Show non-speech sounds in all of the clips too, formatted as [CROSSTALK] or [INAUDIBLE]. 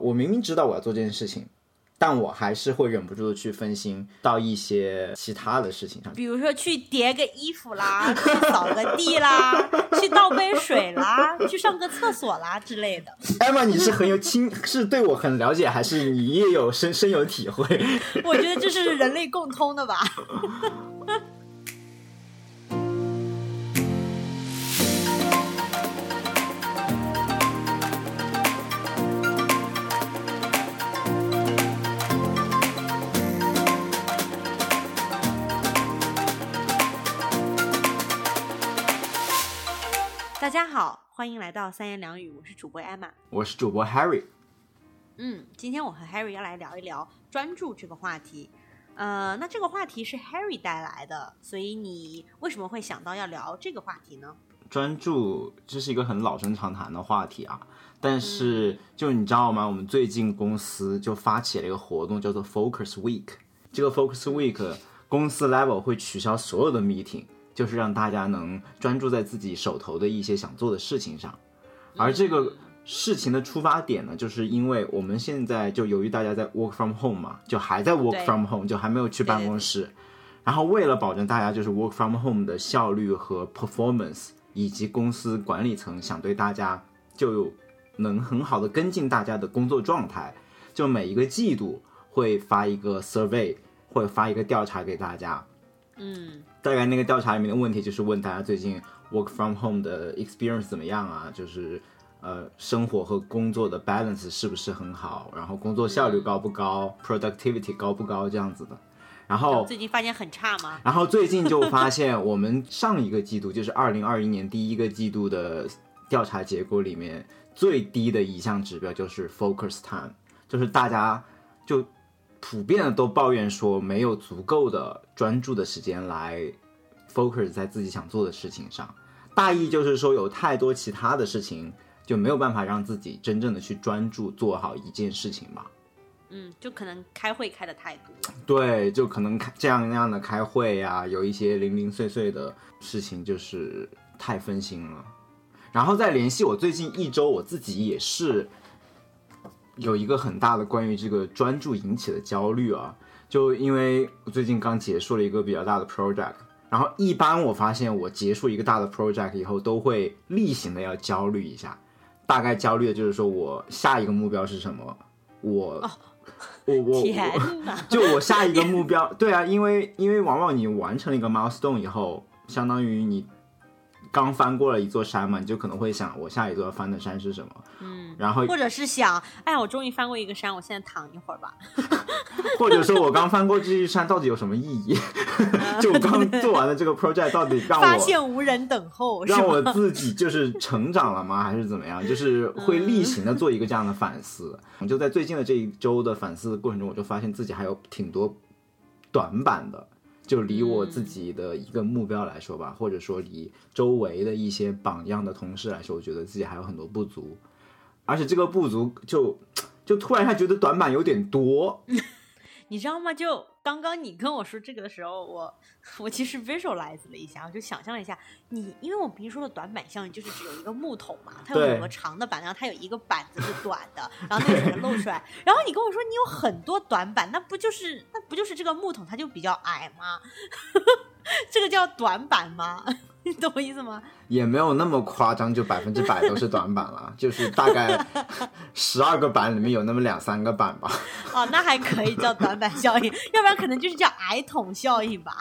我明明知道我要做这件事情，但我还是会忍不住的去分心到一些其他的事情上。比如说去叠个衣服啦，去扫个地啦，去倒杯水啦，去上个厕所啦之类的。艾玛，你是很有亲，是对我很了解，还是你也有深深有体会？[LAUGHS] 我觉得这是人类共通的吧。家好，欢迎来到三言两语，我是主播艾玛。我是主播 Harry。嗯，今天我和 Harry 要来聊一聊专注这个话题。呃，那这个话题是 Harry 带来的，所以你为什么会想到要聊这个话题呢？专注这是一个很老生常谈的话题啊，但是就你知道吗？我们最近公司就发起了一个活动，叫做 Focus Week。这个 Focus Week 公司 level 会取消所有的 meeting，就是让大家能专注在自己手头的一些想做的事情上。而这个事情的出发点呢，就是因为我们现在就由于大家在 work from home 嘛，就还在 work from home，就还没有去办公室。然后为了保证大家就是 work from home 的效率和 performance，以及公司管理层想对大家就能很好的跟进大家的工作状态，就每一个季度会发一个 survey，会发一个调查给大家。嗯，大概那个调查里面的问题就是问大家最近 work from home 的 experience 怎么样啊？就是呃生活和工作的 balance 是不是很好？然后工作效率高不高？productivity 高不高？这样子的。然后最近发现很差吗？然后最近就发现，我们上一个季度，就是二零二一年第一个季度的调查结果里面，最低的一项指标就是 focus time，就是大家就普遍的都抱怨说没有足够的专注的时间来 focus 在自己想做的事情上。大意就是说，有太多其他的事情就没有办法让自己真正的去专注做好一件事情吧。嗯，就可能开会开的太多。对，就可能开这样那样的开会呀、有一些零零碎碎的事情，就是太分心了。然后再联系我最近一周，我自己也是有一个很大的关于这个专注引起的焦虑啊。就因为我最近刚结束了一个比较大的 project，然后一般我发现我结束一个大的 project 以后，都会例行的要焦虑一下。大概焦虑的就是说我下一个目标是什么，我、我我我！[LAUGHS] 就我下一个目标，对啊，因为因为往往你完成了一个 milestone 以后，相当于你刚翻过了一座山嘛，你就可能会想，我下一座要翻的山是什么？嗯，然后或者是想，哎，我终于翻过一个山，我现在躺一会儿吧。[LAUGHS] [LAUGHS] 或者说我刚翻过这一山到底有什么意义？[LAUGHS] 就我刚做完的这个 project 到底让我发现无人等候，让我？自己就是成长了吗？还是怎么样？就是会例行的做一个这样的反思。我就在最近的这一周的反思的过程中，我就发现自己还有挺多短板的。就离我自己的一个目标来说吧，或者说离周围的一些榜样的同事来说，我觉得自己还有很多不足，而且这个不足就就突然一下觉得短板有点多，[LAUGHS] 你知道吗？就刚刚你跟我说这个的时候，我我其实 visualize 了一下，我就想象了一下，你因为我平时说的短板效应就是只有一个木桶嘛，它有对两个长的板，然后它有一个板子是短的，然后那个才能露出来。然后你跟我说你有很多短板，那不就是那不就是这个木桶它就比较矮吗？[LAUGHS] 这个叫短板吗？[LAUGHS] 你懂我意思吗？也没有那么夸张，就百分之百都是短板了，就是大概十二个板里面有那么两三个板吧。哦，那还可以叫短板效应，要不然可能就是叫矮桶效应吧。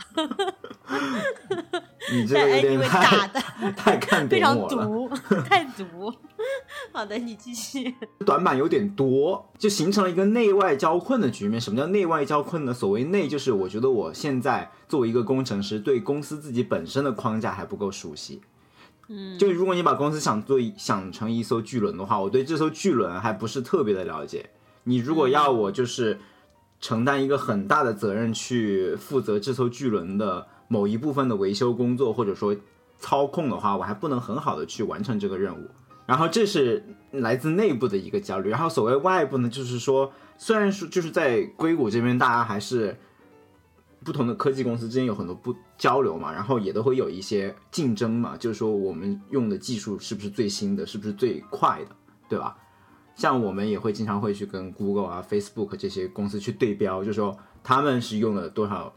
你 [LAUGHS] 这个有点太的太看 [LAUGHS] 非常。毒，太毒。好的，你继续。[LAUGHS] 短板有点多，就形成了一个内外交困的局面。什么叫内外交困呢？所谓内，就是我觉得我现在作为一个工程师，对公司自己本身的框架还不够熟悉。嗯，就如果你把公司想做一想成一艘巨轮的话，我对这艘巨轮还不是特别的了解。你如果要我就是承担一个很大的责任去负责这艘巨轮的某一部分的维修工作，或者说操控的话，我还不能很好的去完成这个任务。然后这是来自内部的一个焦虑。然后所谓外部呢，就是说，虽然说就是在硅谷这边，大家还是不同的科技公司之间有很多不交流嘛，然后也都会有一些竞争嘛，就是说我们用的技术是不是最新的，是不是最快的，对吧？像我们也会经常会去跟 Google 啊、Facebook 这些公司去对标，就说他们是用了多少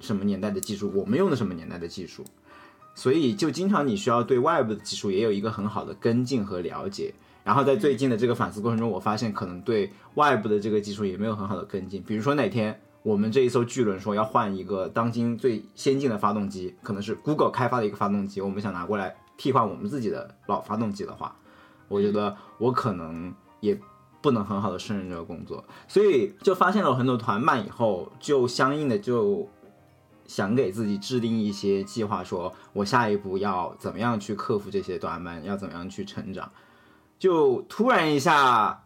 什么年代的技术，我们用的什么年代的技术，所以就经常你需要对外部的技术也有一个很好的跟进和了解。然后在最近的这个反思过程中，我发现可能对外部的这个技术也没有很好的跟进。比如说哪天我们这一艘巨轮说要换一个当今最先进的发动机，可能是 Google 开发的一个发动机，我们想拿过来替换我们自己的老发动机的话，我觉得我可能也不能很好的胜任这个工作。所以就发现了很多团办以后，就相应的就想给自己制定一些计划，说我下一步要怎么样去克服这些短板，要怎么样去成长。就突然一下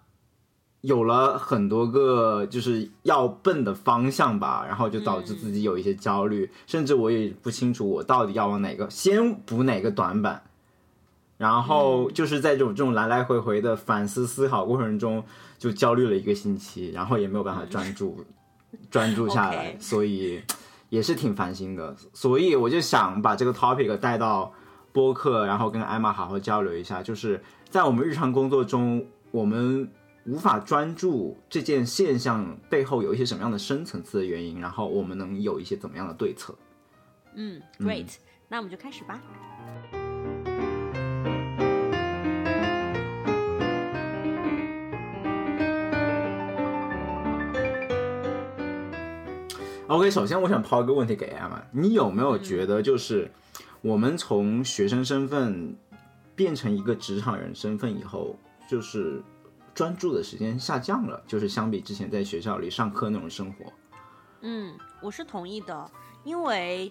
有了很多个就是要奔的方向吧，然后就导致自己有一些焦虑，甚至我也不清楚我到底要往哪个先补哪个短板，然后就是在这种这种来来回回的反思思考过程中，就焦虑了一个星期，然后也没有办法专注专注下来，所以也是挺烦心的，所以我就想把这个 topic 带到播客，然后跟艾玛好好交流一下，就是。在我们日常工作中，我们无法专注这件现象背后有一些什么样的深层次的原因，然后我们能有一些怎么样的对策？嗯，Great，那我们就开始吧。OK，首先我想抛一个问题给 Emma，你有没有觉得就是我们从学生身份？变成一个职场人身份以后，就是专注的时间下降了，就是相比之前在学校里上课那种生活。嗯，我是同意的，因为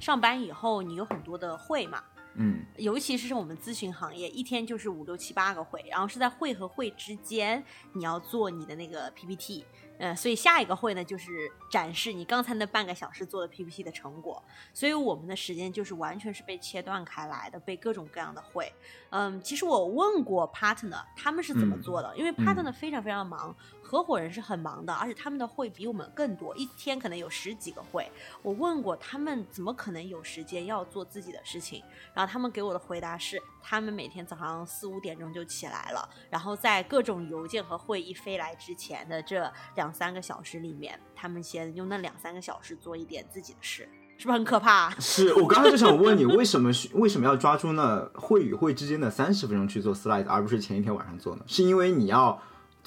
上班以后你有很多的会嘛，嗯，尤其是我们咨询行业，一天就是五六七八个会，然后是在会和会之间，你要做你的那个 PPT。呃，所以下一个会呢，就是展示你刚才那半个小时做的 PPT 的成果。所以我们的时间就是完全是被切断开来的，被各种各样的会。嗯，其实我问过 partner 他们是怎么做的，因为 partner 非常非常忙。合伙人是很忙的，而且他们的会比我们更多，一天可能有十几个会。我问过他们，怎么可能有时间要做自己的事情？然后他们给我的回答是，他们每天早上四五点钟就起来了，然后在各种邮件和会议飞来之前的这两三个小时里面，他们先用那两三个小时做一点自己的事，是不是很可怕？是我刚才就想问你，为什么为什么要抓住那会与会之间的三十分钟去做 slide，而不是前一天晚上做呢？是因为你要？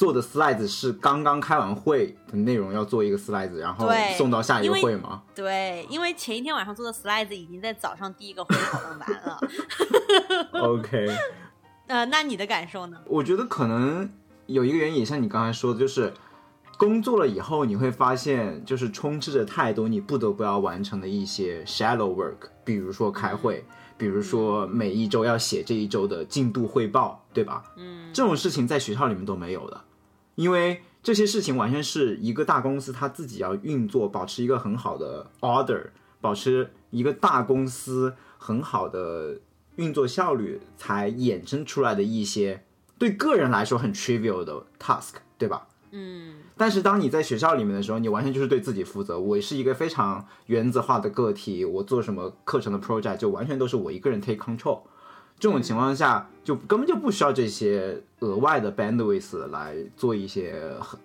做的 slides 是刚刚开完会的内容，要做一个 slides，然后送到下一个会吗？对，因为前一天晚上做的 slides 已经在早上第一个会讨论完了。[LAUGHS] OK，[LAUGHS] 呃，那你的感受呢？我觉得可能有一个原因，也像你刚才说的，就是工作了以后，你会发现就是充斥着太多你不得不要完成的一些 shallow work，比如说开会。比如说每一周要写这一周的进度汇报，对吧？嗯，这种事情在学校里面都没有的，因为这些事情完全是一个大公司他自己要运作，保持一个很好的 order，保持一个大公司很好的运作效率才衍生出来的一些对个人来说很 trivial 的 task，对吧？嗯。但是当你在学校里面的时候，你完全就是对自己负责。我是一个非常原则化的个体，我做什么课程的 project 就完全都是我一个人 take control。这种情况下，就根本就不需要这些额外的 bandwidth 来做一些很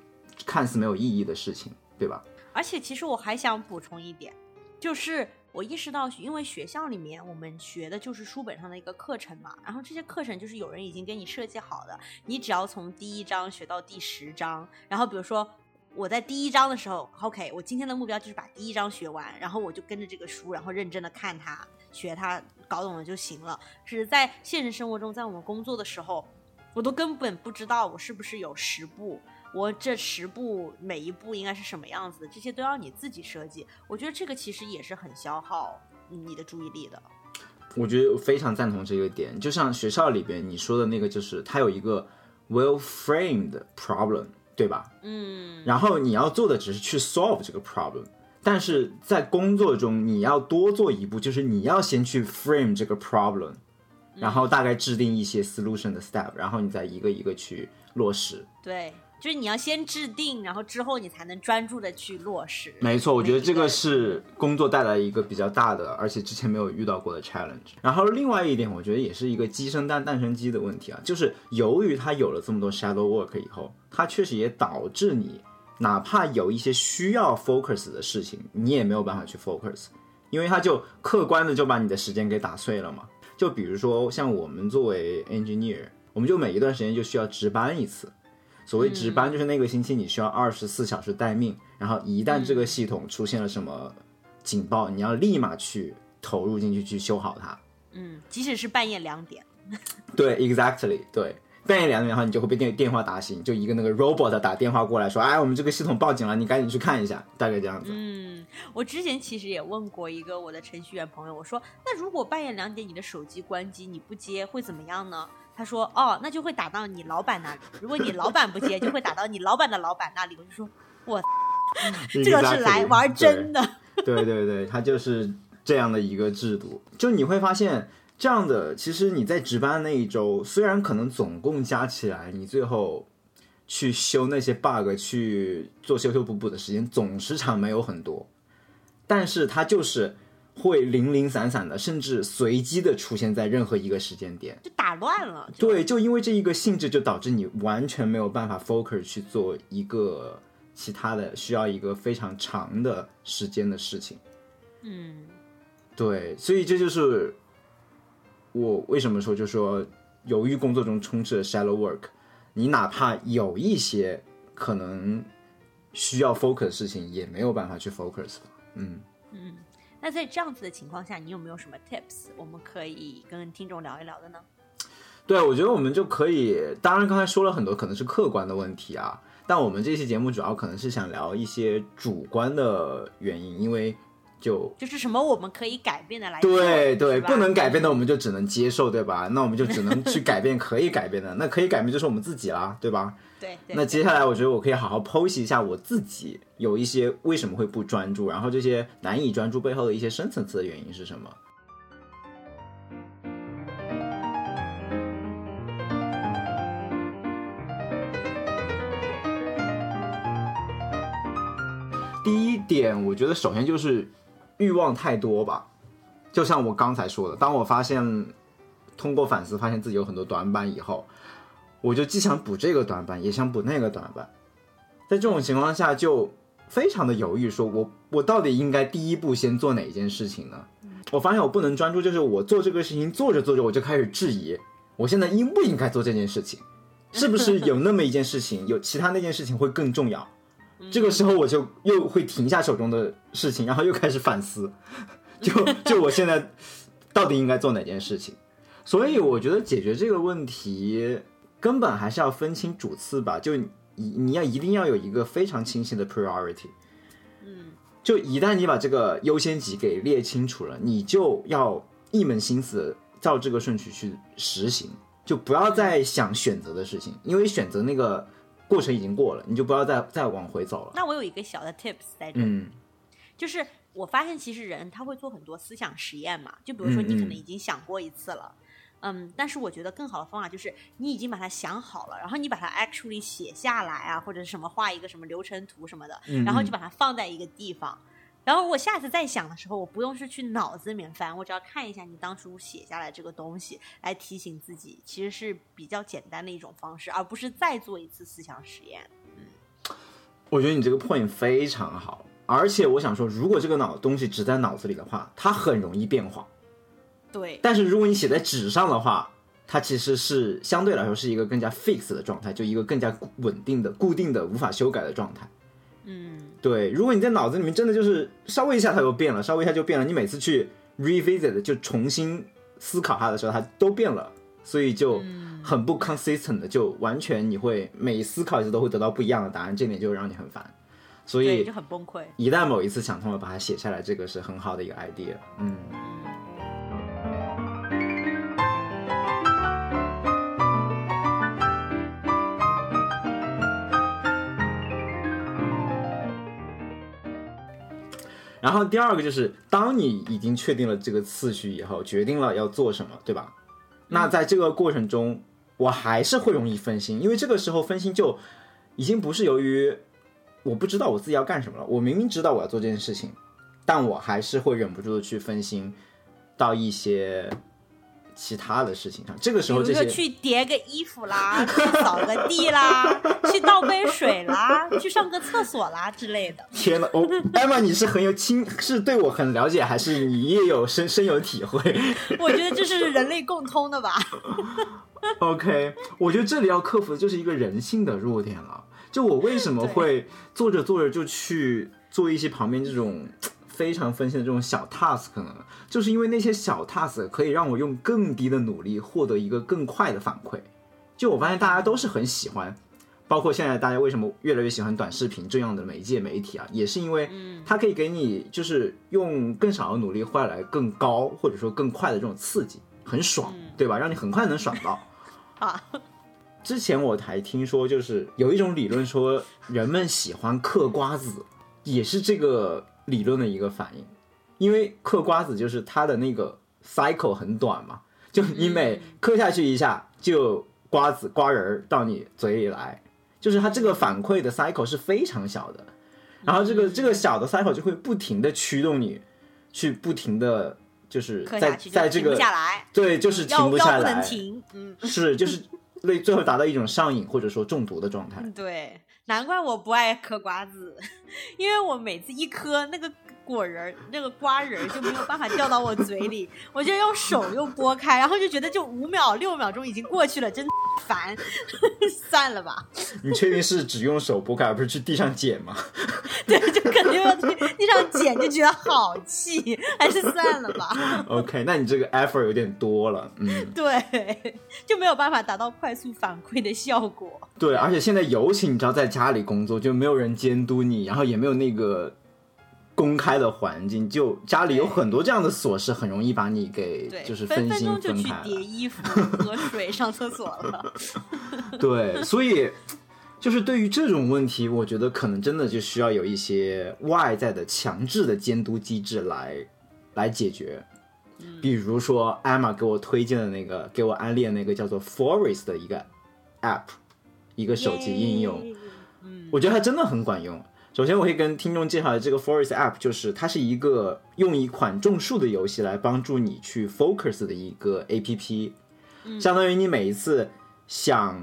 看似没有意义的事情，对吧？而且，其实我还想补充一点，就是。我意识到，因为学校里面我们学的就是书本上的一个课程嘛，然后这些课程就是有人已经给你设计好的，你只要从第一章学到第十章，然后比如说我在第一章的时候，OK，我今天的目标就是把第一章学完，然后我就跟着这个书，然后认真的看它、学它，搞懂了就行了。只是在现实生活中，在我们工作的时候，我都根本不知道我是不是有十步。我这十步每一步应该是什么样子的？这些都要你自己设计。我觉得这个其实也是很消耗你的注意力的。我觉得非常赞同这个点。就像学校里边你说的那个，就是它有一个 well framed problem，对吧？嗯。然后你要做的只是去 solve 这个 problem，但是在工作中你要多做一步，就是你要先去 frame 这个 problem，然后大概制定一些 solution 的 step，然后你再一个一个去落实。对，就是你要先制定，然后之后你才能专注的去落实。没错，我觉得这个是工作带来一个比较大的，而且之前没有遇到过的 challenge。然后另外一点，我觉得也是一个鸡生蛋，蛋生鸡的问题啊，就是由于它有了这么多 shadow work 以后，它确实也导致你哪怕有一些需要 focus 的事情，你也没有办法去 focus，因为它就客观的就把你的时间给打碎了嘛。就比如说像我们作为 engineer，我们就每一段时间就需要值班一次。所谓值班，就是那个星期你需要二十四小时待命，然后一旦这个系统出现了什么警报，你要立马去投入进去去修好它。嗯，即使是半夜两点，[LAUGHS] 对，exactly，对。半夜两点，然后你就会被电电话打醒，就一个那个 robot 打电话过来说：“哎，我们这个系统报警了，你赶紧去看一下。”大概这样子。嗯，我之前其实也问过一个我的程序员朋友，我说：“那如果半夜两点你的手机关机，你不接会怎么样呢？”他说：“哦，那就会打到你老板那里。如果你老板不接，就会打到你老板的老板那里。”我就说：“我 [LAUGHS] 这个是来玩真的。”对对对，他就是这样的一个制度。就你会发现，这样的其实你在值班那一周，虽然可能总共加起来，你最后去修那些 bug、去做修修补补的时间总时长没有很多，但是它就是会零零散散的，甚至随机的出现在任何一个时间点。就打乱了。对，就因为这一个性质，就导致你完全没有办法 focus 去做一个其他的需要一个非常长的时间的事情。嗯，对，所以这就是我为什么说，就说由于工作中充斥了 shallow work，你哪怕有一些可能需要 focus 的事情，也没有办法去 focus。嗯嗯，那在这样子的情况下，你有没有什么 tips 我们可以跟听众聊一聊的呢？对，我觉得我们就可以，当然刚才说了很多可能是客观的问题啊，但我们这期节目主要可能是想聊一些主观的原因，因为就就是什么我们可以改变的来对对，不能改变的我们就只能接受，对吧？那我们就只能去改变可以改变的，那可以改变就是我们自己啦，对吧？对对。那接下来我觉得我可以好好剖析一下我自己有一些为什么会不专注，然后这些难以专注背后的一些深层次的原因是什么。第一点，我觉得首先就是欲望太多吧。就像我刚才说的，当我发现通过反思发现自己有很多短板以后，我就既想补这个短板，也想补那个短板。在这种情况下，就非常的犹豫，说我我到底应该第一步先做哪一件事情呢？我发现我不能专注，就是我做这个事情做着做着，我就开始质疑，我现在应不应该做这件事情？是不是有那么一件事情，有其他那件事情会更重要？这个时候我就又会停下手中的事情，然后又开始反思，[LAUGHS] 就就我现在到底应该做哪件事情？所以我觉得解决这个问题，根本还是要分清主次吧。就你你要一定要有一个非常清晰的 priority。嗯，就一旦你把这个优先级给列清楚了，你就要一门心思照这个顺序去实行，就不要再想选择的事情，因为选择那个过程已经过了，你就不要再再往回走了。那我有一个小的 tips 在这里，嗯就是我发现其实人他会做很多思想实验嘛，就比如说你可能已经想过一次了。嗯，但是我觉得更好的方法就是你已经把它想好了，然后你把它 actually 写下来啊，或者是什么画一个什么流程图什么的，然后就把它放在一个地方。然后我下次再想的时候，我不用是去脑子里面翻，我只要看一下你当初写下来这个东西，来提醒自己，其实是比较简单的一种方式，而不是再做一次思想实验。嗯我觉得你这个 point 非常好，而且我想说，如果这个脑东西只在脑子里的话，它很容易变化。对，但是如果你写在纸上的话，它其实是相对来说是一个更加 fix 的状态，就一个更加稳定的、固定的、无法修改的状态。嗯，对，如果你在脑子里面真的就是稍微一下它就变了，稍微一下就变了，你每次去 revisit 就重新思考它的时候，它都变了，所以就很不 consistent 的，就完全你会每思考一次都会得到不一样的答案，这点就让你很烦。所对，以就很崩溃。一旦某一次想通了，把它写下来，这个是很好的一个 idea。嗯。然后第二个就是，当你已经确定了这个次序以后，决定了要做什么，对吧？那在这个过程中，我还是会容易分心，因为这个时候分心就已经不是由于我不知道我自己要干什么了，我明明知道我要做这件事情，但我还是会忍不住的去分心到一些其他的事情上。这个时候，这些比如去叠个衣服啦，[LAUGHS] 去扫个地啦，[LAUGHS] 去倒杯水啦，[LAUGHS] 去上个厕所啦之类的。天呐，我艾玛，你是很有亲，是对我很了解，还是你也有深深有体会我觉得这是人类共通的吧。？OK，我觉得这里要克服的就是一个人性的弱点了。就我为什么会做着做着就去做一些旁边这种非常分心的这种小 task 呢？就是因为那些小 task 可以让我用更低的努力获得一个更快的反馈。就我发现大家都是很喜欢，包括现在大家为什么越来越喜欢短视频这样的媒介媒体啊，也是因为它可以给你就是用更少的努力换来更高或者说更快的这种刺激，很爽，对吧？让你很快能爽到。[LAUGHS] 啊，之前我还听说，就是有一种理论说，人们喜欢嗑瓜子，也是这个理论的一个反应。因为嗑瓜子就是它的那个 cycle 很短嘛，就你每嗑下去一下，就瓜子瓜仁儿到你嘴里来，就是它这个反馈的 cycle 是非常小的。然后这个这个小的 cycle 就会不停的驱动你，去不停的就是在在这个对，就是停不下来，要不能停。嗯，是，就是类最后达到一种上瘾或者说中毒的状态。对，难怪我不爱嗑瓜子，因为我每次一嗑那个果仁儿、那个瓜仁儿就没有办法掉到我嘴里，[LAUGHS] 我就用手又拨开，然后就觉得就五秒、六秒钟已经过去了，真烦，[LAUGHS] 算了吧。你确定是只用手拨开，而不是去地上捡吗？[LAUGHS] 对，就肯定要去地上捡，就觉得好气，还是算了吧。OK，那你这个 effort 有点多了，嗯，[LAUGHS] 对，就没有办法达到快速反馈的效果。对，而且现在尤其你知道在家里工作，就没有人监督你，然后也没有那个公开的环境，就家里有很多这样的琐事，很容易把你给对，就是分分心钟就去分开了。叠衣服、喝水、上厕所了。[LAUGHS] 对，所以就是对于这种问题，我觉得可能真的就需要有一些外在的强制的监督机制来来解决。比如说艾玛给我推荐的那个，给我安利的那个叫做 Forest 的一个 app，一个手机应用。嗯，我觉得它真的很管用。首先，我会跟听众介绍的这个 Forest App，就是它是一个用一款种树的游戏来帮助你去 focus 的一个 APP，、相当于你每一次想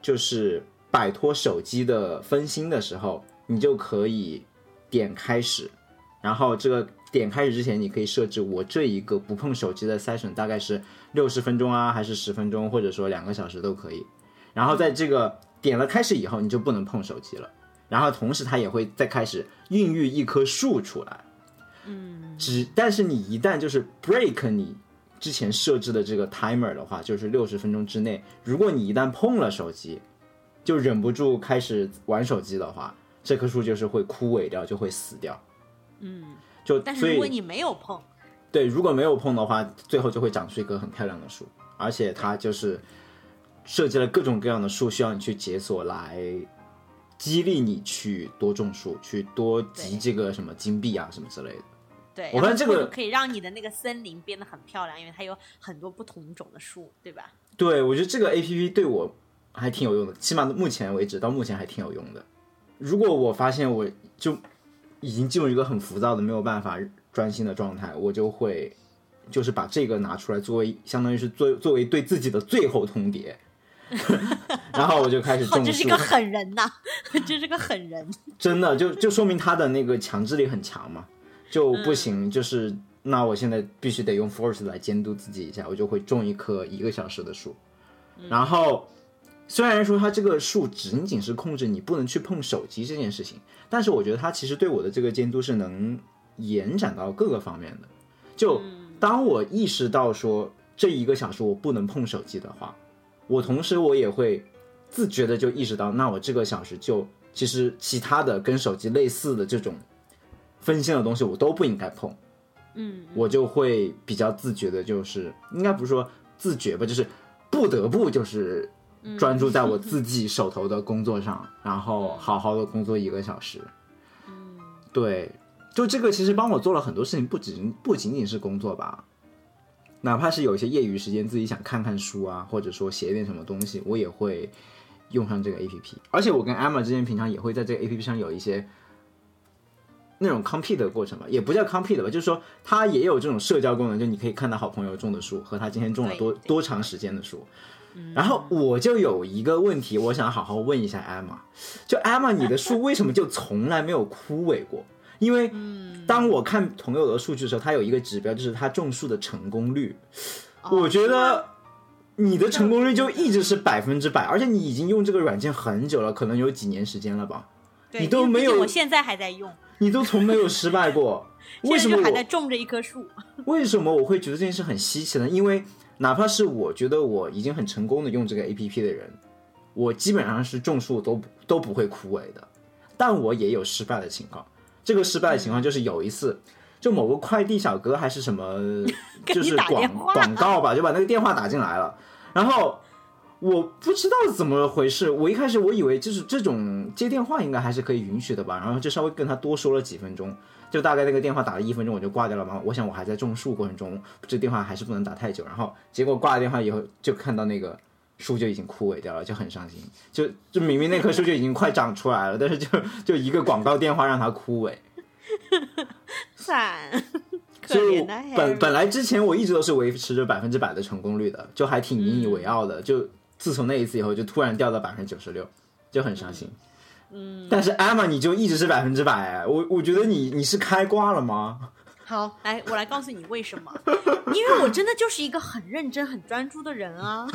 就是摆脱手机的分心的时候，你就可以点开始，然后这个点开始之前，你可以设置我这一个不碰手机的 session 大概是六十分钟啊，还是十分钟，或者说两个小时都可以。然后在这个点了开始以后，你就不能碰手机了。然后同时它也会再开始孕育一棵树出来。嗯，只但是你一旦就是 break 你之前设置的这个 timer 的话，就是六十分钟之内，如果你一旦碰了手机，就忍不住开始玩手机的话，这棵树就是会枯萎掉，就会死掉。嗯，就但是如果你没有碰，对，如果没有碰的话，最后就会长出一棵很漂亮的树，而且它就是设计了各种各样的树，需要你去解锁来激励你去多种树，去多集这个什么金币啊什么之类的。对，我发现这个可以让你的那个森林变得很漂亮，因为它有很多不同种的树，对吧？对，我觉得这个 A P P 对我还挺有用的，起码目前为止到目前还挺有用的。如果我发现我就已经进入一个很浮躁的没有办法专心的状态，我就会就是把这个拿出来作为相当于是作作为对自己的最后通牒，[LAUGHS] 然后我就开始哦，种树这是个。狠人呐，[LAUGHS] 这是个狠人。真的就就说明他的那个强制力很强嘛，就不嗯行，就是那我现在必须得用 Force 来监督自己一下，我就会种一棵一个小时的树，嗯然后虽然说它这个树仅仅是控制你不能去碰手机这件事情，但是我觉得它其实对我的这个监督是能延展到各个方面的。就当我意识到说这一个小时我不能碰手机的话，我同时我也会自觉的就意识到，那我这个小时就其实其他的跟手机类似的这种分心的东西我都不应该碰，嗯，我就会比较自觉的，就是应该不是说自觉吧，就是不得不就是专注在我自己手头的工作上，然后好好的工作一个小时。嗯，对，就这个其实帮我做了很多事情，不仅不仅仅是工作吧。哪怕是有一些业余时间自己想看看书啊，或者说写一点什么东西，我也会用上这个 A P P。而且我跟 Emma 之间平常也会在这个 A P P 上有一些那种 compete 的过程吧，也不叫 compete 吧，就是说它也有这种社交功能，就你可以看到好朋友种的树和他今天种了多多长时间的树。然后我就有一个问题，我想好好问一下 Emma，就 Emma，你的树为什么就从来没有枯萎过？因为当我看朋友的数据的时候，他有一个指标，就是他种树的成功率。哦我觉得你的成功率就一直是百分之百，而且你已经用这个软件很久了，可能有几年时间了吧？你都没有我现在还在用，你都从没有失败过，[LAUGHS] 为什么还在种着一棵树。为什么我会觉得这件事很稀奇呢？因为哪怕是我觉得我已经很成功的用这个 A P P 的人，我基本上是种树都都不会枯萎的，但我也有失败的情况。这个失败的情况就是有一次，就某个快递小哥还是什么，[LAUGHS] 就是广广告吧，就把那个电话打进来了，然后。我不知道怎么回事，我一开始我以为就是这种接电话应该还是可以允许的吧，然后就稍微跟他多说了几分钟，就大概那个电话打了一分钟我就挂掉了嘛。我想我还在种树过程中，这电话还是不能打太久。然后结果挂了电话以后，就看到那个树就已经枯萎掉了，就很伤心。就就明明那棵树就已经快长出来了，但是就就一个广告电话让它枯萎。[LAUGHS] 惨，[LAUGHS] 可所以本。本来之前我一直都是维持着百分之百的成功率的，就还挺引以为傲的。就自从那一次以后，就突然掉到百分之九十六，就很伤心。嗯，但是 Emma 你就一直是百分之百，我我觉得你你是开挂了吗？好，来，我来告诉你为什么。[LAUGHS] 因为我真的就是一个很认真、很专注的人啊。[LAUGHS]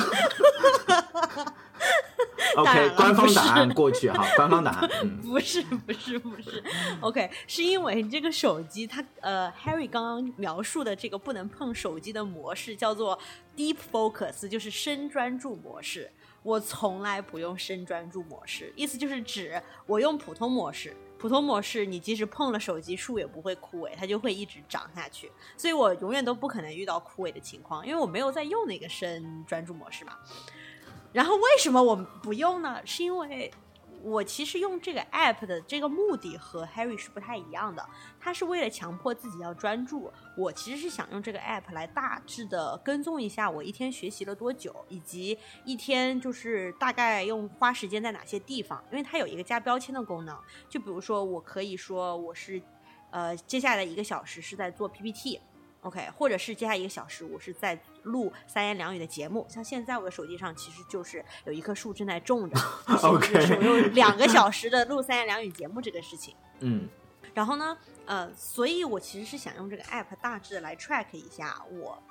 当然 OK，了官方答案过去哈，[LAUGHS] 官方答案，嗯，不是不是不是，OK，是因为这个手机它呃，Harry 刚刚描述的这个不能碰手机的模式叫做 Deep Focus，就是深专注模式。我从来不用深专注模式，意思就是指我用普通模式。普通模式，你即使碰了手机，树也不会枯萎，它就会一直长下去。所以我永远都不可能遇到枯萎的情况，因为我没有在用那个深专注模式嘛。然后为什么我不用呢？是因为我其实用这个 app 的这个目的和 Harry 是不太一样的，他是为了强迫自己要专注。我其实是想用这个 app 来大致的跟踪一下我一天学习了多久，以及一天就是大概用花时间在哪些地方，因为它有一个加标签的功能。就比如说，我可以说我是，呃，接下来一个小时是在做 PPT。OK，或者是接下来一个小时，我是在录三言两语的节目。像现在我的手机上其实就是有一棵树正在种着，[LAUGHS] OK 两个小时的录三言两语节目这个事情。嗯然后呢，呃，所以我其实是想用这个 app 大致来 track 一下我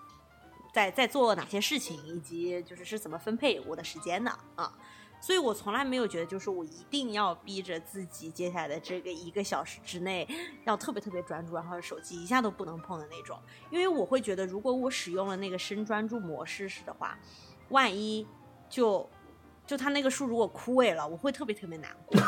在在做哪些事情，以及就是是怎么分配我的时间的啊。所以我从来没有觉得，就是我一定要逼着自己接下来的这个一个小时之内要特别特别专注，然后手机一下都不能碰的那种。因为我会觉得，如果我使用了那个深专注模式时的话，万一就就它那个树如果枯萎了，我会特别特别难过，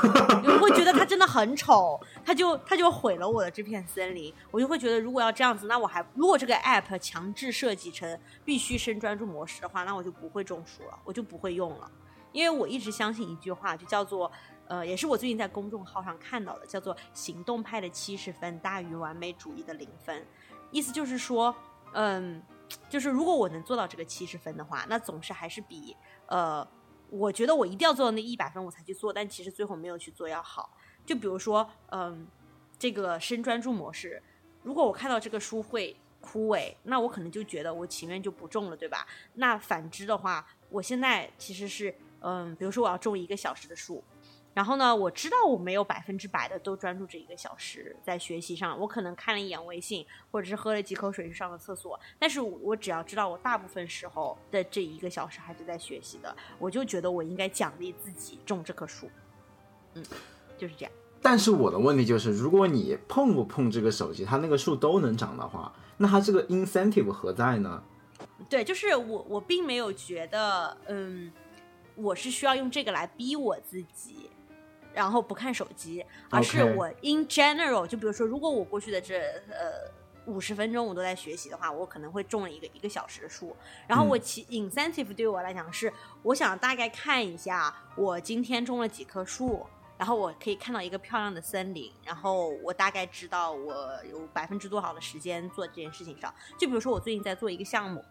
我会觉得它真的很丑，它就它就毁了我的这片森林。我就会觉得，如果要这样子，那我还如果这个 app 强制设计成必须深专注模式的话，那我就不会种树了，我就不会用了。因为我一直相信一句话，就叫做，呃，也是我最近在公众号上看到的，叫做“行动派的七十分大于完美主义的零分”，意思就是说，嗯，就是如果我能做到这个七十分的话，那总是还是比，呃，我觉得我一定要做到那一百分我才去做，但其实最后没有去做要好。就比如说，嗯，这个深专注模式，如果我看到这个书会枯萎，那我可能就觉得我情愿就不种了，对吧？那反之的话，我现在其实是。嗯，比如说我要种一个小时的树，然后呢，我知道我没有百分之百的都专注这一个小时在学习上，我可能看了一眼微信，或者是喝了几口水去上了厕所，但是我只要知道我大部分时候的这一个小时还是在学习的，我就觉得我应该奖励自己种这棵树。嗯，就是这样。但是我的问题就是，如果你碰不碰这个手机，它那个树都能长的话，那它这个 incentive 何在呢？对，就是我我并没有觉得，嗯。我是需要用这个来逼我自己，然后不看手机，而是我 in general，就比如说，如果我过去的这呃五十分钟我都在学习的话，我可能会种了一个一个小时的树。然后我其 incentive 对我来讲是，我想大概看一下我今天种了几棵树，然后我可以看到一个漂亮的森林，然后我大概知道我有百分之多少的时间做这件事情上。就比如说我最近在做一个项目。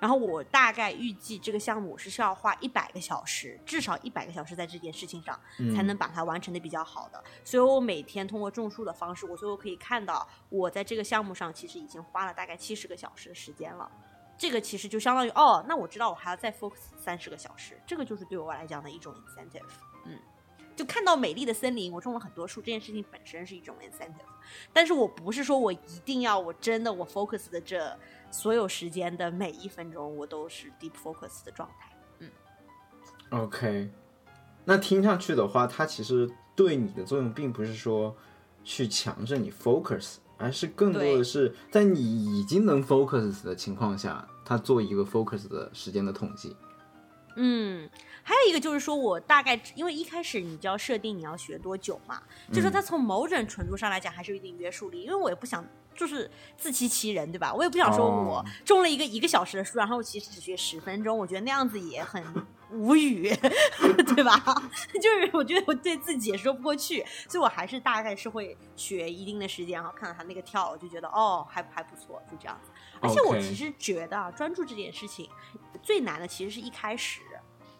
然后我大概预计这个项目是需要花一百个小时，至少一百个小时在这件事情上，才能把它完成的比较好的。所以我每天通过种树的方式，我最后可以看到我在这个项目上其实已经花了大概七十个小时的时间了。这个其实就相当于哦，那我知道我还要再 focus 三十个小时，这个就是对我来讲的一种 incentive。嗯，就看到美丽的森林，我种了很多树，这件事情本身是一种 incentive。但是我不是说我一定要，我真的我 focus 的这所有时间的每一分钟，我都是 deep focus 的状态。嗯，OK。那听上去的话，它其实对你的作用并不是说去强制你 focus。而是更多的是在你已经能 focus 的情况下，它做一个 focus 的时间的统计。嗯，还有一个就是说，我大概因为一开始你就要设定你要学多久嘛，就说它从某种程度上来讲还是有一定约束力，因为我也不想。就是自欺欺人，对吧？我也不想说我中了一个一个小时的书，然后其实只学十分钟，我觉得那样子也很无语，[LAUGHS] 对吧？就是我觉得我对自己也说不过去，所以我还是大概是会学一定的时间，然后看到他那个跳，我就觉得哦，还还不错，就这样子。而且我其实觉得专注这件事情最难的其实是一开始，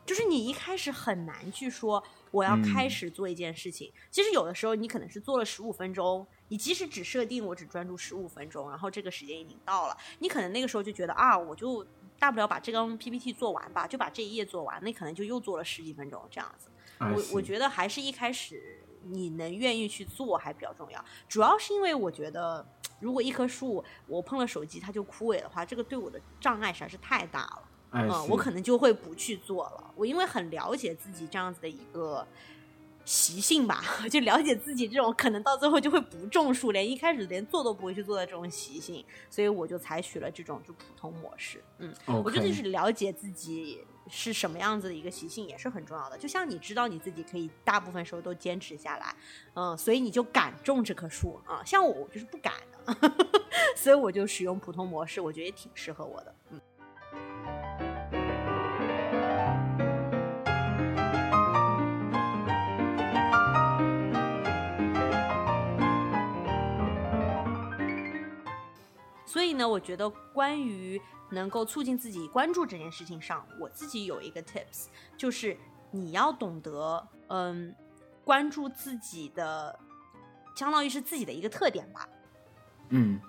就是你一开始很难去说我要开始做一件事情。其实有的时候你可能是做了十五分钟。你即使只设定我只专注十五分钟，然后这个时间已经到了，你可能那个时候就觉得啊，我就大不了把这张 PPT 做完吧，就把这一页做完，那可能就又做了十几分钟这样子。我我觉得还是一开始你能愿意去做还比较重要，主要是因为我觉得如果一棵树我碰了手机它就枯萎的话，这个对我的障碍实在是太大了。嗯，我可能就会不去做了。我因为很了解自己这样子的一个。习性吧，[LAUGHS] 就了解自己这种可能到最后就会不种树，连一开始连做都不会去做的这种习性，所以我就采取了这种就普通模式。嗯，我觉得就是了解自己是什么样子的一个习性也是很重要的。就像你知道你自己可以大部分时候都坚持下来，嗯，所以你就敢种这棵树啊。像我就是不敢的，[LAUGHS] 所以我就使用普通模式，我觉得也挺适合我的。嗯。所以呢，我觉得关于能够促进自己关注这件事情上，我自己有一个 tips，就是你要懂得，嗯，关注自己的，相当于是自己的一个特点吧。嗯。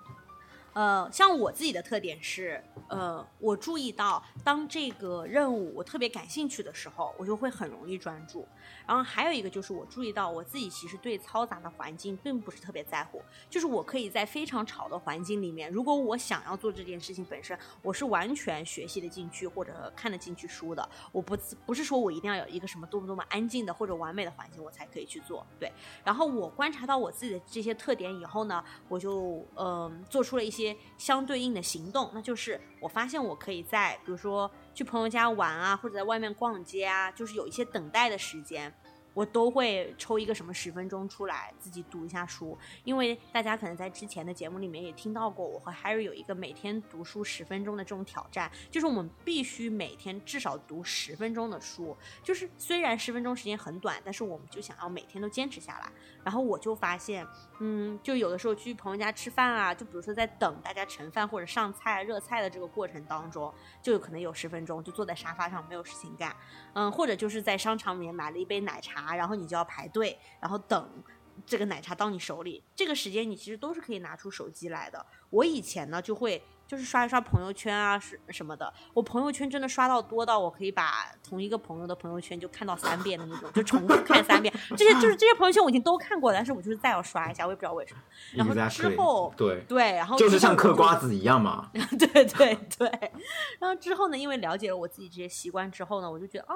呃，像我自己的特点是，呃，我注意到当这个任务我特别感兴趣的时候，我就会很容易专注。然后还有一个就是，我注意到我自己其实对嘈杂的环境并不是特别在乎，就是我可以在非常吵的环境里面，如果我想要做这件事情本身，我是完全学习的进去或者看得进去书的。我不不是说我一定要有一个什么多么多么安静的或者完美的环境我才可以去做。对，然后我观察到我自己的这些特点以后呢，我就嗯做出了一些。相对应的行动，那就是我发现我可以在，比如说去朋友家玩啊，或者在外面逛街啊，就是有一些等待的时间。我都会抽一个什么十分钟出来自己读一下书，因为大家可能在之前的节目里面也听到过，我和 Harry 有一个每天读书十分钟的这种挑战，就是我们必须每天至少读十分钟的书。就是虽然十分钟时间很短，但是我们就想要每天都坚持下来。然后我就发现，嗯，就有的时候去朋友家吃饭啊，就比如说在等大家盛饭或者上菜热菜的这个过程当中，就有可能有十分钟就坐在沙发上没有事情干，嗯，或者就是在商场里面买了一杯奶茶。然后你就要排队，然后等这个奶茶到你手里。这个时间你其实都是可以拿出手机来的。我以前呢就会就是刷一刷朋友圈啊，是什么的。我朋友圈真的刷到多到我可以把同一个朋友的朋友圈就看到三遍的那种，就重复看三遍。这些就是这些朋友圈我已经都看过了，但是我就是再要刷一下，我也不知道为什么。然后之后对对，然后就是像嗑瓜子一样嘛。[LAUGHS] 对对对。然后之后呢，因为了解了我自己这些习惯之后呢，我就觉得啊。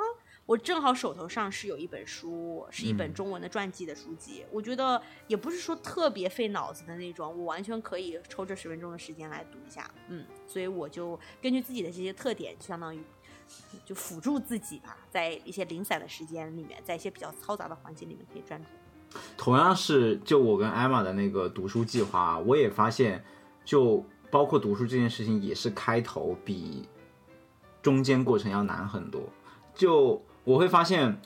我正好手头上是有一本书，是一本中文的传记的书籍。我觉得也不是说特别费脑子的那种，我完全可以抽这十分钟的时间来读一下。嗯，所以我就根据自己的这些特点，相当于就辅助自己吧，在一些零散的时间里面，在一些比较嘈杂的环境里面可以专注。同样是就我跟艾玛的那个读书计划，我也发现，就包括读书这件事情，也是开头比中间过程要难很多。就我会发现，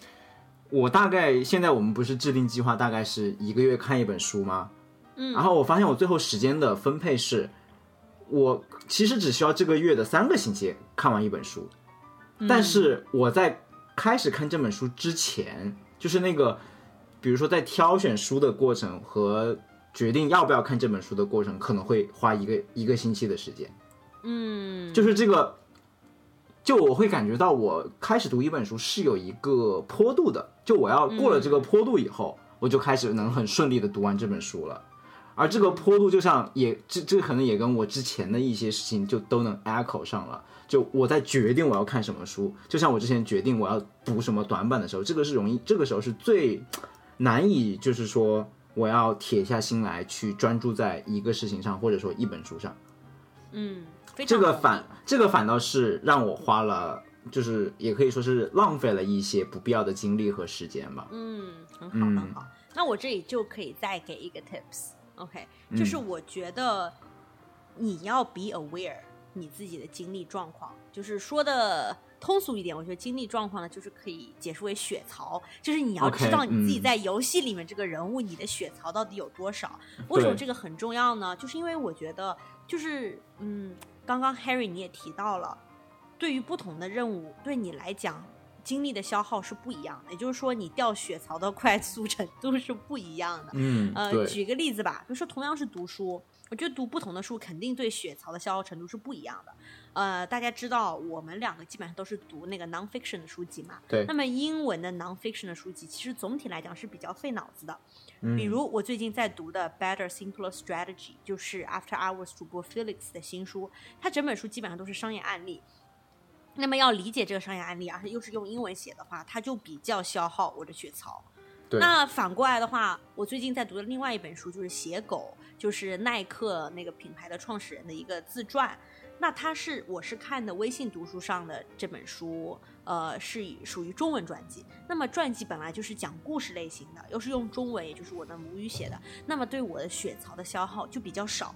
我大概现在我们不是制定计划，大概是一个月看一本书吗？嗯，然后我发现我最后时间的分配是，我其实只需要这个月的三个星期看完一本书，但是我在开始看这本书之前，就是那个，比如说在挑选书的过程和决定要不要看这本书的过程，可能会花一个一个星期的时间。嗯，就是这个，就我会感觉到我开始读一本书是有一个坡度的，就我要过了这个坡度以后，我就开始能很顺利的读完这本书了。而这个坡度就像也这这可能也跟我之前的一些事情就都能 echo 上了。就我在决定我要看什么书，就像我之前决定我要读什么短板的时候，这个是容易，这个时候是最难以就是说我要铁下心来去专注在一个事情上，或者说一本书上。嗯，非常这个反这个反倒是让我花了，就是也可以说是浪费了一些不必要的精力和时间吧。嗯，很好嗯很好。那我这里就可以再给一个 tips，OK，、就是嗯我觉得你要 be aware 你自己的经历状况，就是说的通俗一点，我觉得经历状况呢，就是可以解释为血槽，就是你要知道你自己嗯在游戏里面这个人物，你的血槽到底有多少。为什么这个很重要呢？就是因为我觉得，就是嗯，刚刚 Harry 你也提到了，对于不同的任务，对你来讲，精力的消耗是不一样的，也就是说，你掉血槽的快速程度是不一样的。嗯，呃，对，举个例子吧，比如说同样是读书，我觉得读不同的书肯定对血槽的消耗程度是不一样的。呃，大家知道我们两个基本上都是读那个 nonfiction 的书籍嘛，对那么英文的 nonfiction 的书籍其实总体来讲是比较费脑子的。嗯比如我最近在读的《Better Simpler Strategy》，就是 After Hours 主播 Felix 的新书，它整本书基本上都是商业案例。那么要理解这个商业案例，而且又是用英文写的话，它就比较消耗我的血槽。对，那反过来的话，我最近在读的另外一本书就是《写狗》，就是耐克那个品牌的创始人的一个自传。那它是我是看的微信读书上的这本书，呃，是以属于中文传记。那么传记本来就是讲故事类型的，又是用中文，也就是我的母语写的，那么对我的血槽的消耗就比较少。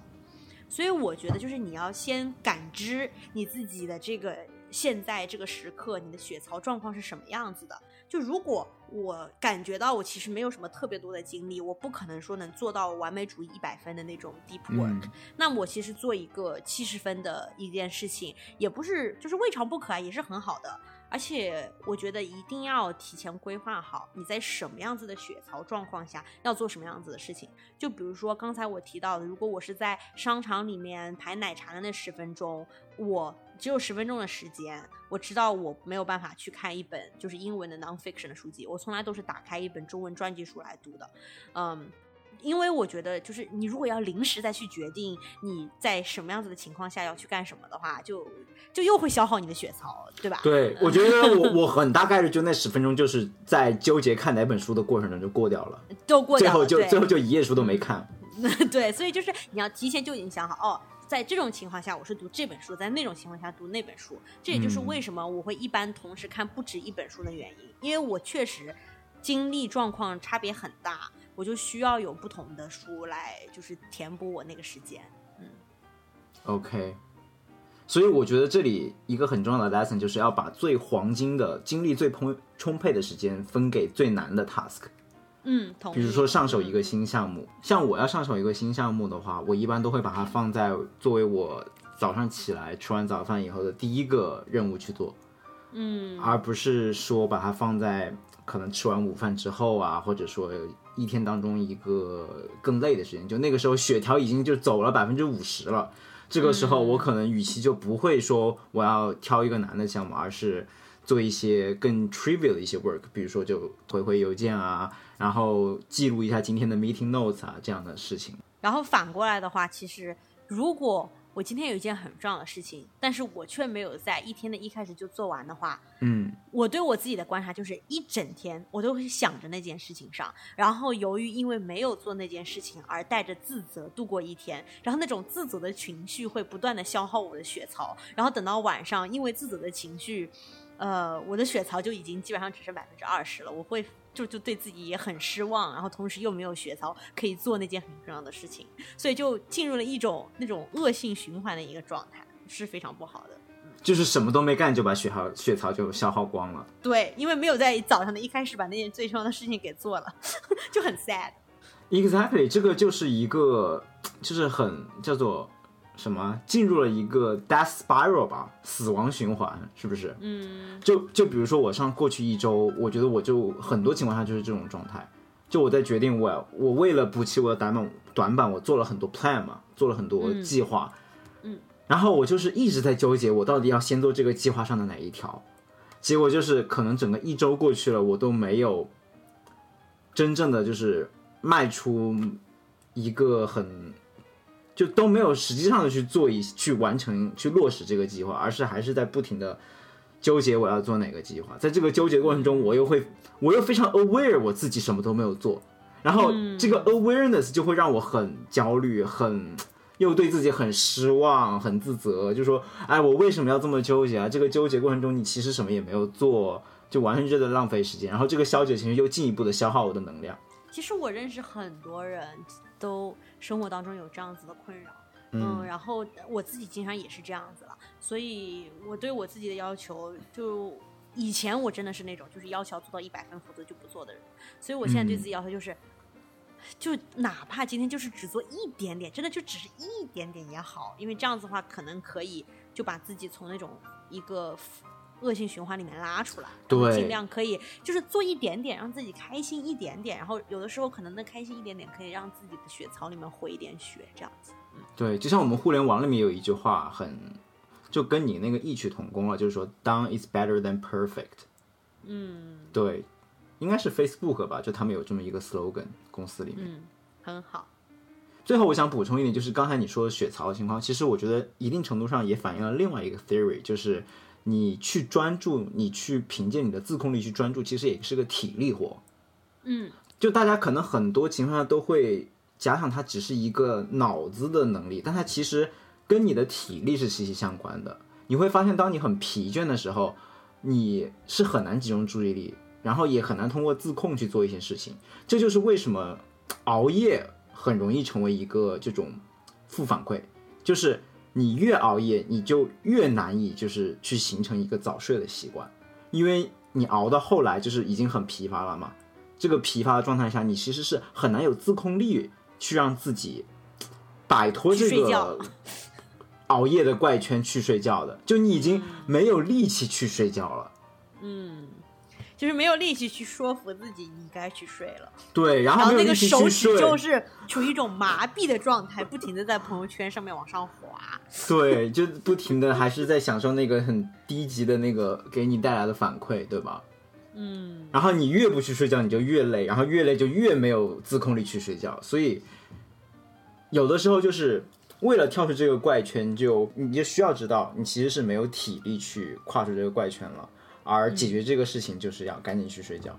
所以我觉得，就是你要先感知你自己的这个现在这个时刻，你的血槽状况是什么样子的。就如果我感觉到我其实没有什么特别多的精力，我不可能说能做到完美主义一百分的那种 deep work，、嗯那我其实做一个七十分的一件事情，也不是就是未尝不可啊，也是很好的。而且我觉得一定要提前规划好你在什么样子的血槽状况下要做什么样子的事情。就比如说刚才我提到的，如果我是在商场里面排奶茶的那十分钟，我只有十分钟的时间，我知道我没有办法去看一本就是英文的 nonfiction 的书籍，我从来都是打开一本中文专辑书来读的，嗯。因为我觉得，就是你如果要临时再去决定你在什么样子的情况下要去干什么的话，就就又会消耗你的血槽，对吧？对，我觉得 [LAUGHS] 我我很大概率就那十分钟就是在纠结看哪本书的过程中就过掉了，最都过掉了，最后就最后就一页书都没看。[LAUGHS] 对，所以就是你要提前就已经想好哦。在这种情况下，我是读这本书；在那种情况下读那本书。这也就是嗯为什么我会一般同时看不止一本书的原因，因为我确实精力状况差别很大，我就需要有不同的书来就是填补我那个时间。嗯 OK，所以我觉得这里一个很重要的 lesson 就是要把最黄金的精力最充充沛的时间分给最难的 task。嗯，比如说上手一个新项目，像我要上手一个新项目的话，我一般都会把它放在作为我早上起来吃完早饭以后的第一个任务去做，嗯而不是说把它放在可能吃完午饭之后啊，或者说一天当中一个更累的时间，就那个时候血条已经就走了百分之五十了。这个时候，我可能与其就不会说我要挑一个难的项目，而是做一些更 trivial 的一些 work，比如说就回回邮件啊，然后记录一下今天的 meeting notes 啊这样的事情。然后反过来的话，其实如果我今天有一件很重要的事情，但是我却没有在一天的一开始就做完的话，嗯，我对我自己的观察就是一整天我都会想着那件事情上，然后由于因为没有做那件事情而带着自责度过一天，然后那种自责的情绪会不断的消耗我的血槽，然后等到晚上，因为自责的情绪，呃，我的血槽就已经基本上只剩百分之二十了，我会就就对自己也很失望，然后同时又没有血槽可以做那件很重要的事情，所以就进入了一种那种恶性循环的一个状态，是非常不好的。就是什么都没干就把血耗血槽就消耗光了。对，因为没有在早上的一开始把那件最重要的事情给做了，[LAUGHS] 就很 sad。Exactly，这个就是一个就是很叫做什么进入了一个 death spiral 吧，死亡循环，是不是？嗯就就比如说我上过去一周，我觉得我就很多情况下就是这种状态。就我在决定我我为了补齐我的短板短板，我做了很多 plan 嘛，做了很多计划，嗯，然后我就是一直在纠结，我到底要先做这个计划上的哪一条。结果就是可能整个一周过去了，我都没有真正的就是迈出一个很就都没有实际上的去做一去完成去落实这个计划，而是还是在不停的纠结我要做哪个计划。在这个纠结过程中，我又会我又非常 aware 我自己什么都没有做，然后这个 awareness 就会让我很焦虑，很又对自己很失望，很自责，就说哎，我为什么要这么纠结啊？这个纠结过程中，你其实什么也没有做，就完全是在浪费时间。然后这个消解情绪又进一步的消耗我的能量。其实我认识很多人都生活当中有这样子的困扰，嗯，然后我自己经常也是这样子了，所以我对我自己的要求，就以前我真的是那种就是要求要做到一百分，否则就不做的人，所以我现在对自己要求就是，就哪怕今天就是只做一点点，真的就只是一点点也好，因为这样子的话，可能可以就把自己从那种一个恶性循环里面拉出来，对尽量可以就是做一点点，让自己开心一点点，然后有的时候可能那开心一点点可以让自己的血槽里面回一点血，这样子。对，就像我们互联网里面有一句话很，就跟你那个异曲同工了，就是说 done is better than perfect。嗯对，应该是 Facebook 吧，就他们有这么一个 slogan，公司里面。嗯，很好。最后我想补充一点，就是刚才你说的血槽的情况，其实我觉得一定程度上也反映了另外一个 theory，就是你去专注，你去凭借你的自控力去专注，其实也是个体力活。嗯就大家可能很多情况下都会假想它只是一个脑子的能力，但它其实跟你的体力是息息相关的。你会发现，当你很疲倦的时候，你是很难集中注意力，然后也很难通过自控去做一些事情。这就是为什么熬夜很容易成为一个这种负反馈，就是你越熬夜，你就越难以就是去形成一个早睡的习惯，因为你熬到后来就是已经很疲乏了嘛。这个疲乏的状态下，你其实是很难有自控力去让自己摆脱这个熬夜的怪圈去睡觉的。就你已经没有力气去睡觉了，嗯，就是没有力气去说服自己你该去睡了，对，然然后那个手指，就是处于一种麻痹的状态，不停的在朋友圈上面往上滑。对，就不停的还是在享受那个很低级的那个给你带来的反馈，对吧？嗯然后你越不去睡觉，你就越累，然后越累就越没有自控力去睡觉，所以有的时候就是为了跳出这个怪圈，就你就需要知道，你其实是没有体力去跨出这个怪圈了，而解决这个事情就是要赶紧去睡觉。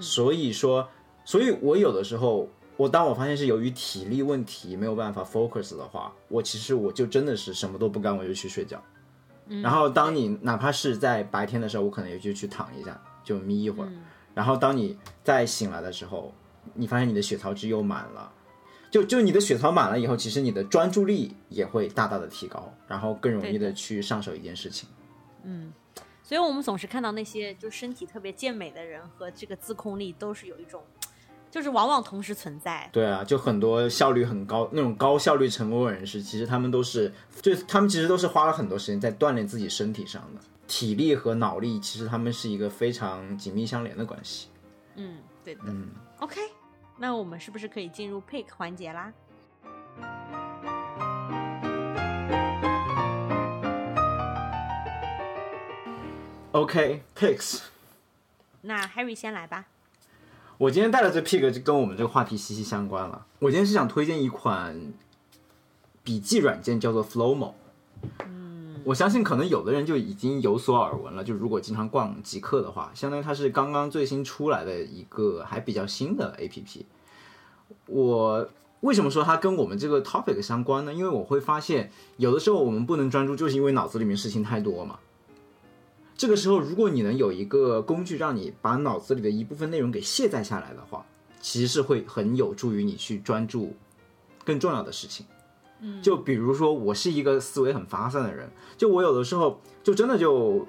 所以说，所以我有的时候，我当我发现是由于体力问题没有办法 focus 的话，我其实我就真的是什么都不干，我就去睡觉。然后当你哪怕是在白天的时候，我可能也就去躺一下，就眯一会儿。然后当你再醒来的时候，你发现你的血槽值又满了，就就你的血槽满了以后，其实你的专注力也会大大的提高，然后更容易的的去上手一件事情。所以我们总是看到那些就身体特别健美的人和这个自控力都是有一种，就是往往同时存在。对啊，就很多效率很高那种高效率成功的人士，其实他们都是，就他们其实都是花了很多时间在锻炼自己身体上的体力和脑力，其实他们是一个非常紧密相连的关系。嗯，对的。嗯 OK，那我们是不是可以进入 pick 环节啦？OK，picks，、那 Harry 先来吧。我今天带的这 pick 就跟我们这个话题息息相关了。我今天是想推荐一款笔记软件，叫做 Flowmo。嗯，我相信可能有的人就已经有所耳闻了。就如果经常逛极客的话，相当于它是刚刚最新出来的一个还比较新的 APP。我为什么说它跟我们这个 topic 相关呢？因为我会发现，有的时候我们不能专注，就是因为脑子里面事情太多嘛。这个时候，如果你能有一个工具，让你把脑子里的一部分内容给卸载下来的话，其实是会很有助于你去专注更重要的事情。嗯，就比如说，我是一个思维很发散的人，就我有的时候就真的就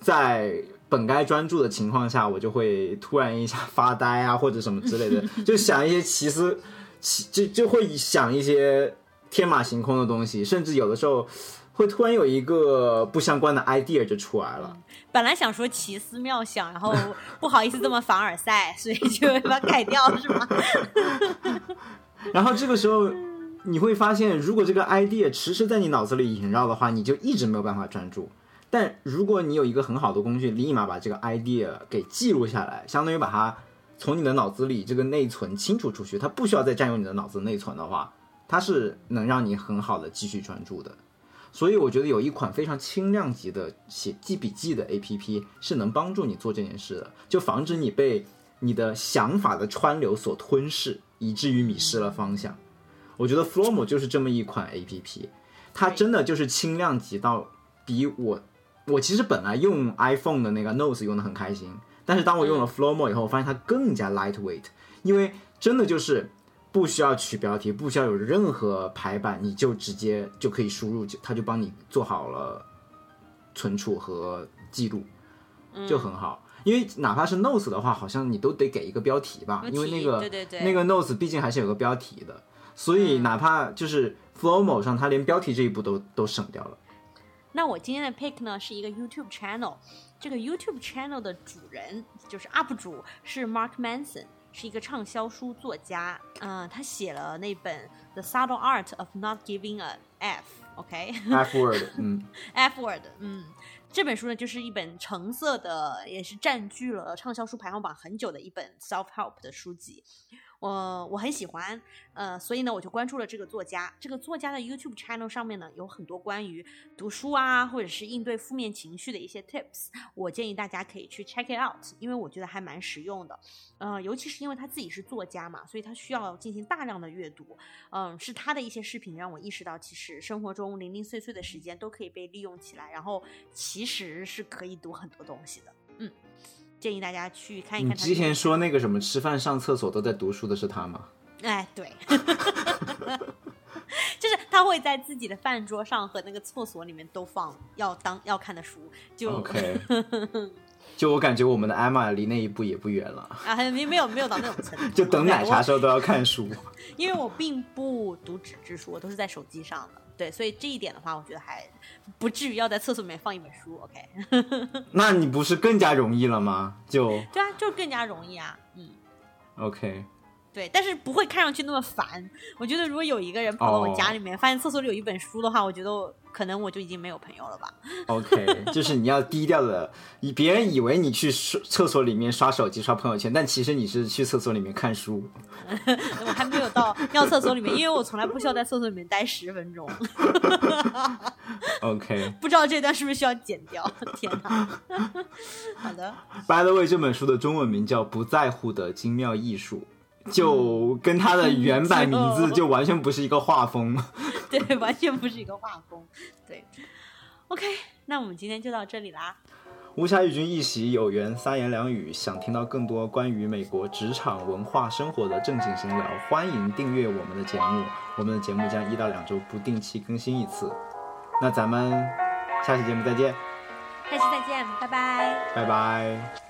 在本该专注的情况下，我就会突然一下发呆啊，或者什么之类的，[LAUGHS] 就想一些奇思，奇就就会想一些天马行空的东西，甚至有的时候会突然有一个不相关的 idea 就出来了。本来想说奇思妙想，然后不好意思这么凡尔赛，所以就把它改掉，是吗？[LAUGHS] 然后这个时候你会发现，如果这个 idea 迟迟在你脑子里萦绕的话，你就一直没有办法专注。但如果你有一个很好的工具，立马把这个 idea 给记录下来，相当于把它从你的脑子里这个内存清除出去，它不需要再占用你的脑子内存的话，它是能让你很好的继续专注的。所以我觉得有一款非常轻量级的写记笔记的 APP 是能帮助你做这件事的，就防止你被你的想法的川流所吞噬，以至于迷失了方向。我觉得 Flomo 就是这么一款 APP，它真的就是轻量级到比我。我其实本来用 iPhone 的那个 Notes 用的很开心，但是当我用了 Flomo 以后，我发现它更加 lightweight，因为真的就是不需要取标题，不需要有任何排版，你就直接就可以输入，就它就帮你做好了存储和记录，就很好。因为哪怕是 Notes 的话，好像你都得给一个标题吧，因为那个对对对。那个 Notes 毕竟还是有个标题的，所以哪怕就是 Flomo 上，它连标题这一步都都省掉了。那我今天的 pick 呢是一个 YouTube channel，这个 YouTube channel 的主人就是 UP 主是 Mark Manson，是一个畅销书作家。嗯、他写了那本《The Subtle Art of Not Giving a F》，OK、F word，嗯，[LAUGHS] F word，嗯，这本书呢就是一本橙色的，也是占据了畅销书排行榜很久的一本 self help 的书籍。我我很喜欢，呃，所以呢，我就关注了这个作家。这个作家的 YouTube channel 上面呢，有很多关于读书啊，或者是应对负面情绪的一些 tips。我建议大家可以去 check it out，因为我觉得还蛮实用的。呃，尤其是因为他自己是作家嘛，所以他需要进行大量的阅读。嗯，是他的一些视频让我意识到，其实生活中零零碎碎的时间都可以被利用起来，然后其实是可以读很多东西的。嗯，建议大家去看一看你。之前说那个什么吃饭上厕所都在读书的是他吗？哎，对，[LAUGHS] 就是他会在自己的饭桌上和那个厕所里面都放要当要看的书，就 OK，[LAUGHS] 就我感觉我们的艾玛离那一步也不远了，啊，没没有没有到那种程度，就等奶茶我时候都要看书。[LAUGHS] 因为我并不读纸质书，我都是在手机上的。对，所以这一点的话，我觉得还不至于要在厕所里面放一本书。OK，[LAUGHS] 那你不是更加容易了吗？就 [LAUGHS] 对啊，就更加容易啊。嗯，OK，对，但是不会看上去那么烦。我觉得如果有一个人跑到我家里面，发现厕所里有一本书的话，我觉得我可能我就已经没有朋友了吧。OK，[LAUGHS] 就是你要低调的，以别人以为你去厕所里面刷手机、刷朋友圈，但其实你是去厕所里面看书。我还没有到尿厕所里面，因为我从来不需要在厕所里面待十分钟。[LAUGHS] OK，不知道这段是不是需要剪掉？[LAUGHS] 天哪！好的，By the way，这本书的中文名叫《不在乎的精妙艺术》，就跟它的原版名字就完全不是一个画风。[LAUGHS] 对，完全不是一个画风。对，OK，那我们今天就到这里啦。无暇与君一席，有缘三言两语。想听到更多关于美国职场文化生活的正经闲聊，欢迎订阅我们的节目。我们的节目将一到两周不定期更新一次。那咱们下期节目再见，下期再见，拜拜。拜拜。